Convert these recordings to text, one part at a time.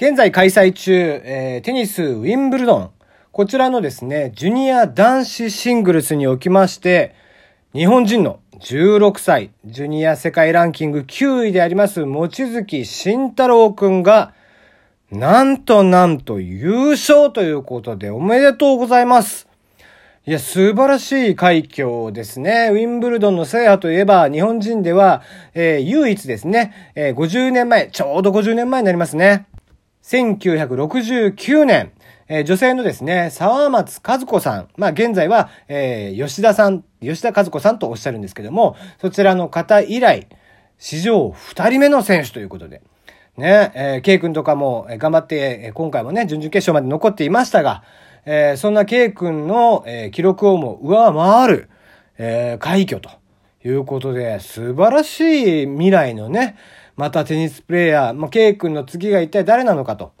現在開催中、えー、テニスウィンブルドン。こちらのですね、ジュニア男子シングルスにおきまして、日本人の16歳、ジュニア世界ランキング9位であります、望月慎太郎くんが、なんとなんと優勝ということでおめでとうございます。いや、素晴らしい快挙ですね。ウィンブルドンの制覇といえば、日本人では、えー、唯一ですね、えー、50年前、ちょうど50年前になりますね。1969年、えー、女性のですね、沢松和子さん。まあ、現在は、えー、吉田さん、吉田和子さんとおっしゃるんですけども、そちらの方以来、史上二人目の選手ということで。ね、えー、K 君とかも頑張って、今回もね、準々決勝まで残っていましたが、えー、そんな K 君の、えー、記録をも上回る、えー、快挙ということで、素晴らしい未来のね、またテニスプレイヤー、まあ、K 君の次が一体誰なのかと。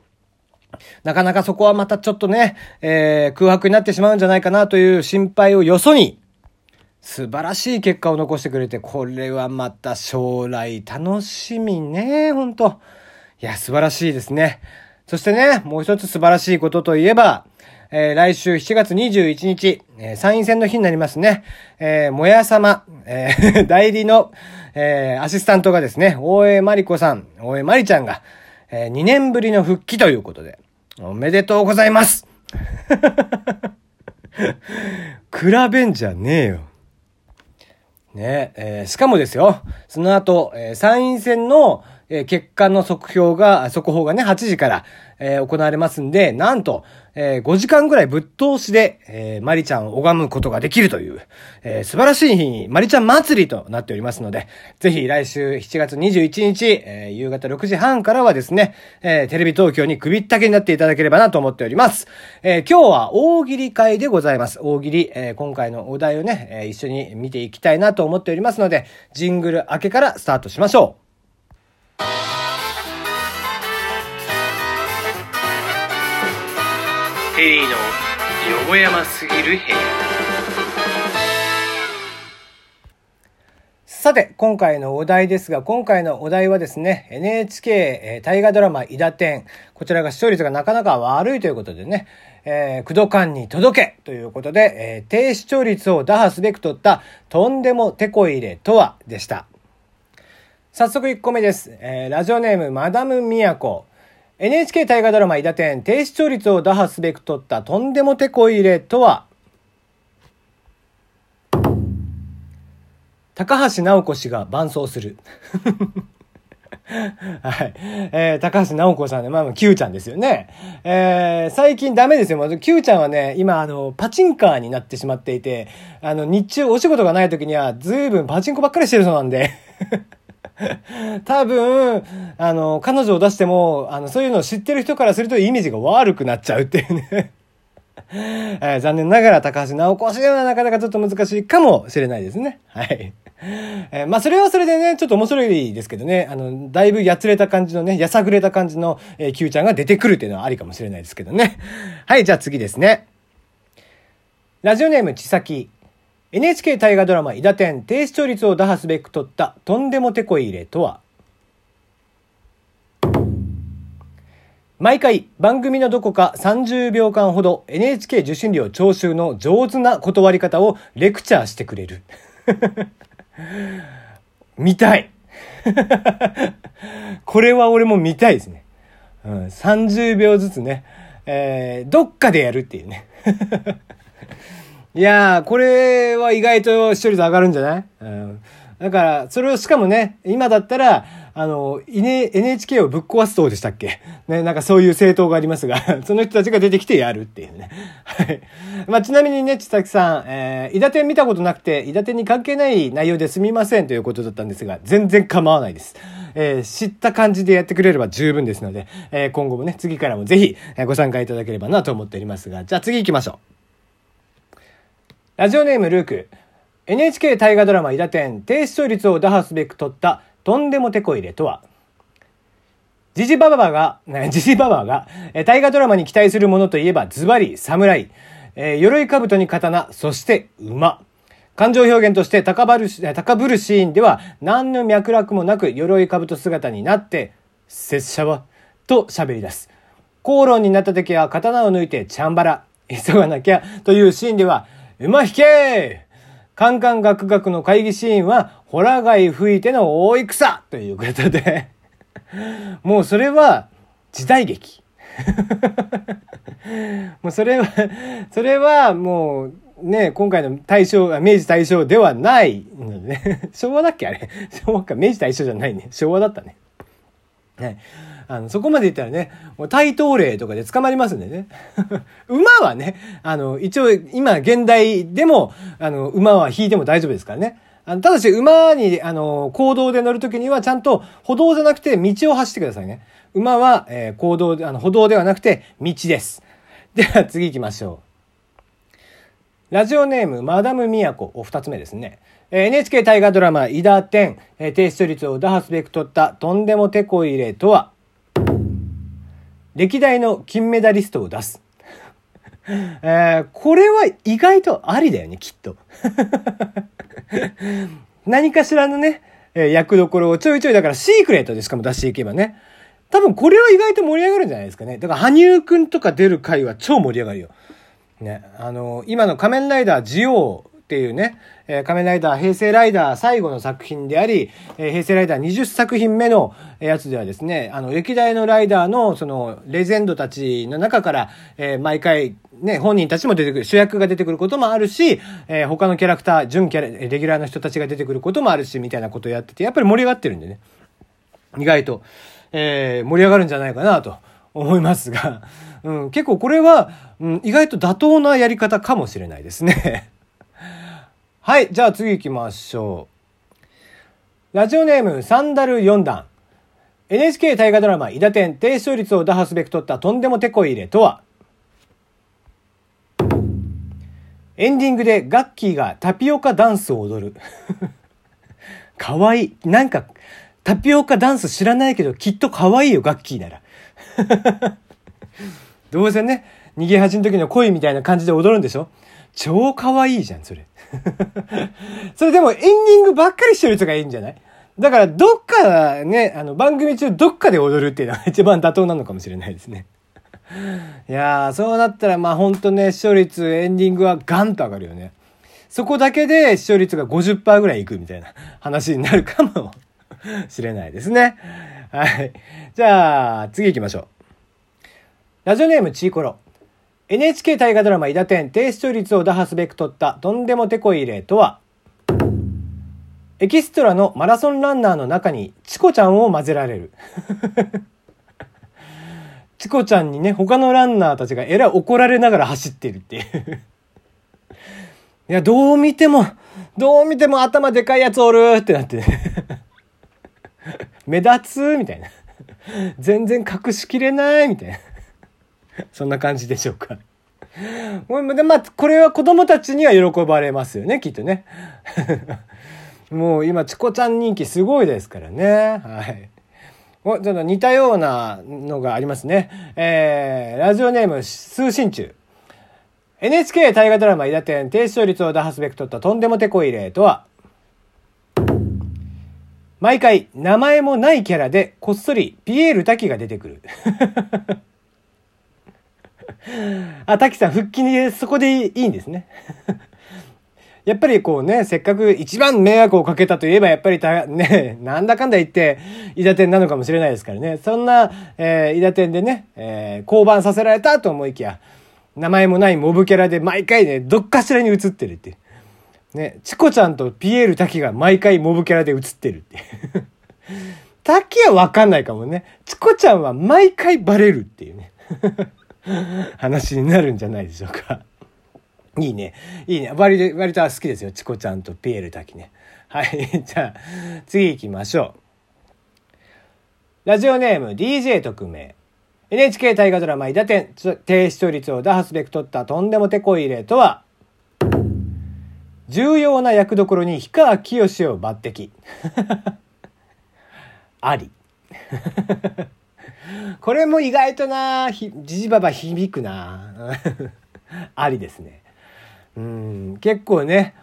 なかなかそこはまたちょっとね、えー、空白になってしまうんじゃないかなという心配をよそに、素晴らしい結果を残してくれて、これはまた将来楽しみね、ほんと。いや、素晴らしいですね。そしてね、もう一つ素晴らしいことといえば、えー、来週7月21日、えー、参院選の日になりますね。えー、もや様、えー、代理の、えー、アシスタントがですね、大江まりこさん、大江まりちゃんが、えー、2年ぶりの復帰ということで、おめでとうございます 比べんじゃねえよ。ねえー、しかもですよ、その後、えー、参院選の、えー、結果の速報が、速報がね、8時から、えー、行われますんで、なんと、えー、5時間ぐらいぶっ通しで、えー、マリちゃんを拝むことができるという、えー、素晴らしい日に、マリちゃん祭りとなっておりますので、ぜひ来週7月21日、えー、夕方6時半からはですね、えー、テレビ東京に首ったけになっていただければなと思っております。えー、今日は大喜利会でございます。大喜利、えー、今回のお題をね、えー、一緒に見ていきたいなと思っておりますので、ジングル明けからスタートしましょう。テリーのよもやますぎる部屋さて、今回のお題ですが、今回のお題はですね、NHK、大河ドラマ、伊田天。こちらが視聴率がなかなか悪いということでね、えー、駆動館に届けということで、えー、低視聴率を打破すべく取った、とんでもテこ入れとは、でした。早速1個目です。えー、ラジオネーム、マダムミヤコ。NHK 大河ドラマ、伊田天、低視聴率を打破すべく取ったとんでもてこ入れとは、高橋直子氏が伴奏する。はい。えー、高橋直子さんね、まあ、Q ちゃんですよね。えー、最近ダメですよ。もう Q ちゃんはね、今、あの、パチンカーになってしまっていて、あの、日中お仕事がない時には、ずいぶんパチンコばっかりしてるそうなんで。多分、あの、彼女を出しても、あの、そういうのを知ってる人からするとイメージが悪くなっちゃうっていうね えー、残念ながら高橋直子氏はなかなかちょっと難しいかもしれないですね。はい。えー、まあ、それはそれでね、ちょっと面白いですけどね、あの、だいぶやつれた感じのね、やさぐれた感じの、えー、Q ちゃんが出てくるっていうのはありかもしれないですけどね。はい、じゃあ次ですね。ラジオネームちさき。NHK 大河ドラマ、伊田天、低視聴率を打破すべく取ったとんでもてこ入れとは？毎回番組のどこか30秒間ほど NHK 受信料徴収の上手な断り方をレクチャーしてくれる。見たい これは俺も見たいですね。うん、30秒ずつね、えー、どっかでやるっていうね。いやー、これは意外と視聴率上がるんじゃない？うん。だから、それをしかもね、今だったら、あの、NHK をぶっ壊す党でしたっけ？ね、なんかそういう政党がありますが、その人たちが出てきてやるっていうね。はい。まあ、ちなみにね、千崎さん、えー、伊達見たことなくて、伊達に関係ない内容ですみませんということだったんですが、全然構わないです。えー、知った感じでやってくれれば十分ですので、えー、今後もね、次からもぜひ、えご参加いただければなと思っておりますが、じゃあ次行きましょう。ラジオネームルーク。NHK 大河ドラマ伊田天低視聴率を打破すべく取ったとんでもてこ入れとはジジバババが、ジジババが、大河ドラマに期待するものといえばズバリ侍、えー、鎧兜に刀、そして馬。感情表現として高ぶる高ぶるシーンでは何の脈絡もなく鎧兜姿になって、拙者はと喋り出す。口論になった時は刀を抜いてチャンバラ。急がなきゃというシーンでは、馬引けカンカンガクガクの会議シーンは、ホラ貝吹いての大戦ということでもうそれは時代劇。もうそれは、それはもうね、今回の大正、明治大正ではないのでね。昭和だっけあれ。昭和か。明治大正じゃないね。昭和だったね。ね。あの、そこまで言ったらね、もう対等例とかで捕まりますんでね。馬はね、あの、一応、今、現代でも、あの、馬は引いても大丈夫ですからね。あのただし、馬に、あの、行動で乗るときには、ちゃんと歩道じゃなくて道を走ってくださいね。馬は、えー、行動で、あの、歩道ではなくて道です。では、次行きましょう。ラジオネーム、マダムミヤコ、お二つ目ですね。NHK 大河ドラマ、伊田天、低視聴率を打破すべく取ったとんでもてこ入れとは、歴代の金メダリストを出す。えー、これは意外とありだよね、きっと。何かしらのね、え役どころをちょいちょいだからシークレットでしかも出していけばね。多分これは意外と盛り上がるんじゃないですかね。だから羽生くんとか出る回は超盛り上がるよ。ね。あの、今の仮面ライダージオーっていうね、え、仮面ライダー、平成ライダー最後の作品であり、え、平成ライダー20作品目のやつではですね、あの、歴代のライダーの、その、レジェンドたちの中から、え、毎回、ね、本人たちも出てくる、主役が出てくることもあるし、え、他のキャラクター、準キャラ、レギュラーの人たちが出てくることもあるし、みたいなことをやってて、やっぱり盛り上がってるんでね。意外と、え、盛り上がるんじゃないかなと思いますが、うん、結構これは、うん、意外と妥当なやり方かもしれないですね。はい、じゃあ次行きましょう。ラジオネームサンダル4段。NHK 大河ドラマ、伊田天低視聴率を打破すべく取ったとんでもてこ入れとは？エンディングでガッキーがタピオカダンスを踊る。かわいい。なんか、タピオカダンス知らないけど、きっとかわいいよ、ガッキーなら。どうせね、逃げ恥の時の恋みたいな感じで踊るんでしょ？超かわいじゃん、それ。それでもエンディングばっかりしてる人がいいんじゃない？だからどっかね、あの番組中どっかで踊るっていうのが一番妥当なのかもしれないですね。いやー、そうなったらまあほんとね、視聴率、エンディングはガンと上がるよね。そこだけで視聴率が50%ぐらいいくみたいな 話になるかもしれないですね。はい。じゃあ、次行きましょう。ラジオネームチーコロ。NHK 大河ドラマ「伊田天」低視聴率を打破すべく取ったとんでもてこい例とは？エキストラのマラソンランナーの中にチコちゃんを混ぜられる。チコちゃんにね他のランナーたちがえらい怒られながら走ってるっていう。いやどう見てもどう見ても頭でかいやつおるってなってね。目立つみたいな。全然隠しきれないみたいな。そんな感じでしょうか。で、まあ、これは子供たちには喜ばれますよね、きっとね。もう今、チコちゃん人気すごいですからね。はい。お、ちょっと似たようなのがありますね。えー、ラジオネーム、通信中。NHK 大河ドラマ、伊田天、低視聴率を打破すべく取ったとんでもてこい例とは、毎回、名前もないキャラで、こっそり、ピエール滝が出てくる。あ、滝さん復帰にそこでいいんですね。やっぱりこうね、せっかく一番迷惑をかけたといえば、やっぱりた、ね、なんだかんだ言って、伊田店なのかもしれないですからね。そんな、えー、伊田店でね、えー、降板させられたと思いきや、名前もないモブキャラで毎回ね、どっかしらに映ってるって。ね、チコちゃんとピエール滝が毎回モブキャラで映ってるっていう。滝はわかんないかもね。チコちゃんは毎回バレるっていうね。話になるんじゃないでしょうか。いいね。いいね。割割と好きですよ。チコちゃんとピエール滝ね。はい。じゃあ、次行きましょう。ラジオネーム DJ 特命。NHK 大河ドラマ、伊田天、低視聴率を打破すべく取ったとんでもてこい例とは、重要な役どころに氷川きよしを抜擢。あり。これも意外とな、じじばば響くな。ありですね。うん、結構ね、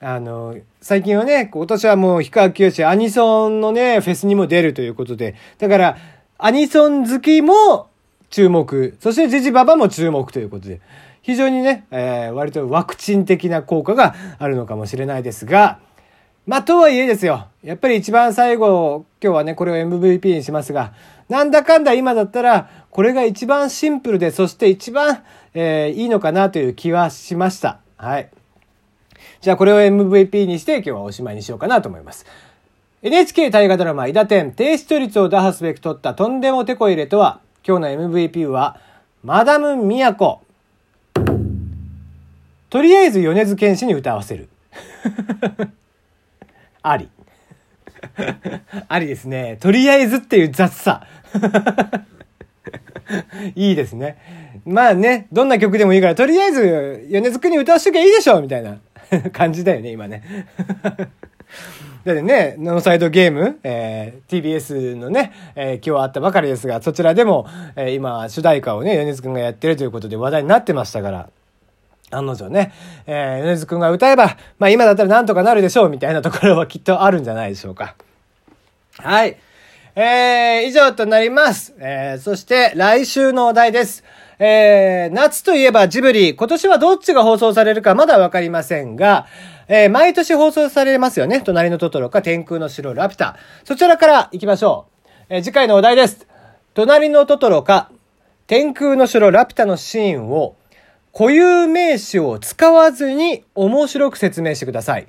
あの、最近はね、今年はもう氷川きよしアニソンのね、フェスにも出るということで、だから、アニソン好きも注目。そしてジジババも注目ということで。非常にね、えー、割とワクチン的な効果があるのかもしれないですが、まあ、とはいえですよ。やっぱり一番最後、今日はね、これを MVP にしますが、なんだかんだ今だったら、これが一番シンプルで、そして一番、えー、いいのかなという気はしました。はい。じゃあこれを MVP にして今日はおしまいにしようかなと思います。NHK 大河ドラマ、伊田天、低視聴率を打破すべく取ったとんでもてこ入れとは、今日の MVP は、マダム・ミヤコ。とりあえず米津玄師に歌わせる。あり。ありですね。とりあえずっていう雑さ。いいですね。まあね、どんな曲でもいいから、とりあえず、米津くんに歌わしときゃいいでしょみたいな 感じだよね、今ね。だってね、ノーサイドゲーム、えー、TBS のね、えー、今日あったばかりですが、そちらでも、えー、今、主題歌をね、米津くんがやってるということで話題になってましたから。案の定ね、えー、米津くんが歌えば、まあ今だったらなんとかなるでしょう、みたいなところはきっとあるんじゃないでしょうか。はい。えー、以上となります。えー、そして来週のお題です。えー、夏といえばジブリ、今年はどっちが放送されるかまだわかりませんが、えー、毎年放送されますよね。隣のトトロか天空の城ラピュタ。そちらから行きましょう。えー、次回のお題です。隣のトトロか天空の城ラピュタのシーンを固有名詞を使わずに面白く説明してください。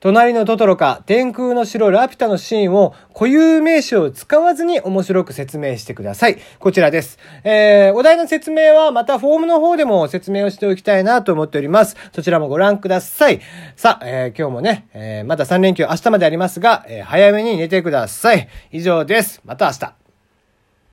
隣のトトロか天空の城ラピュタのシーンを固有名詞を使わずに面白く説明してください。こちらです。えー、お題の説明はまたフォームの方でも説明をしておきたいなと思っております。そちらもご覧ください。さあ、えー、今日もね、えー、まだ3連休明日までありますが、えー、早めに寝てください。以上です。また明日。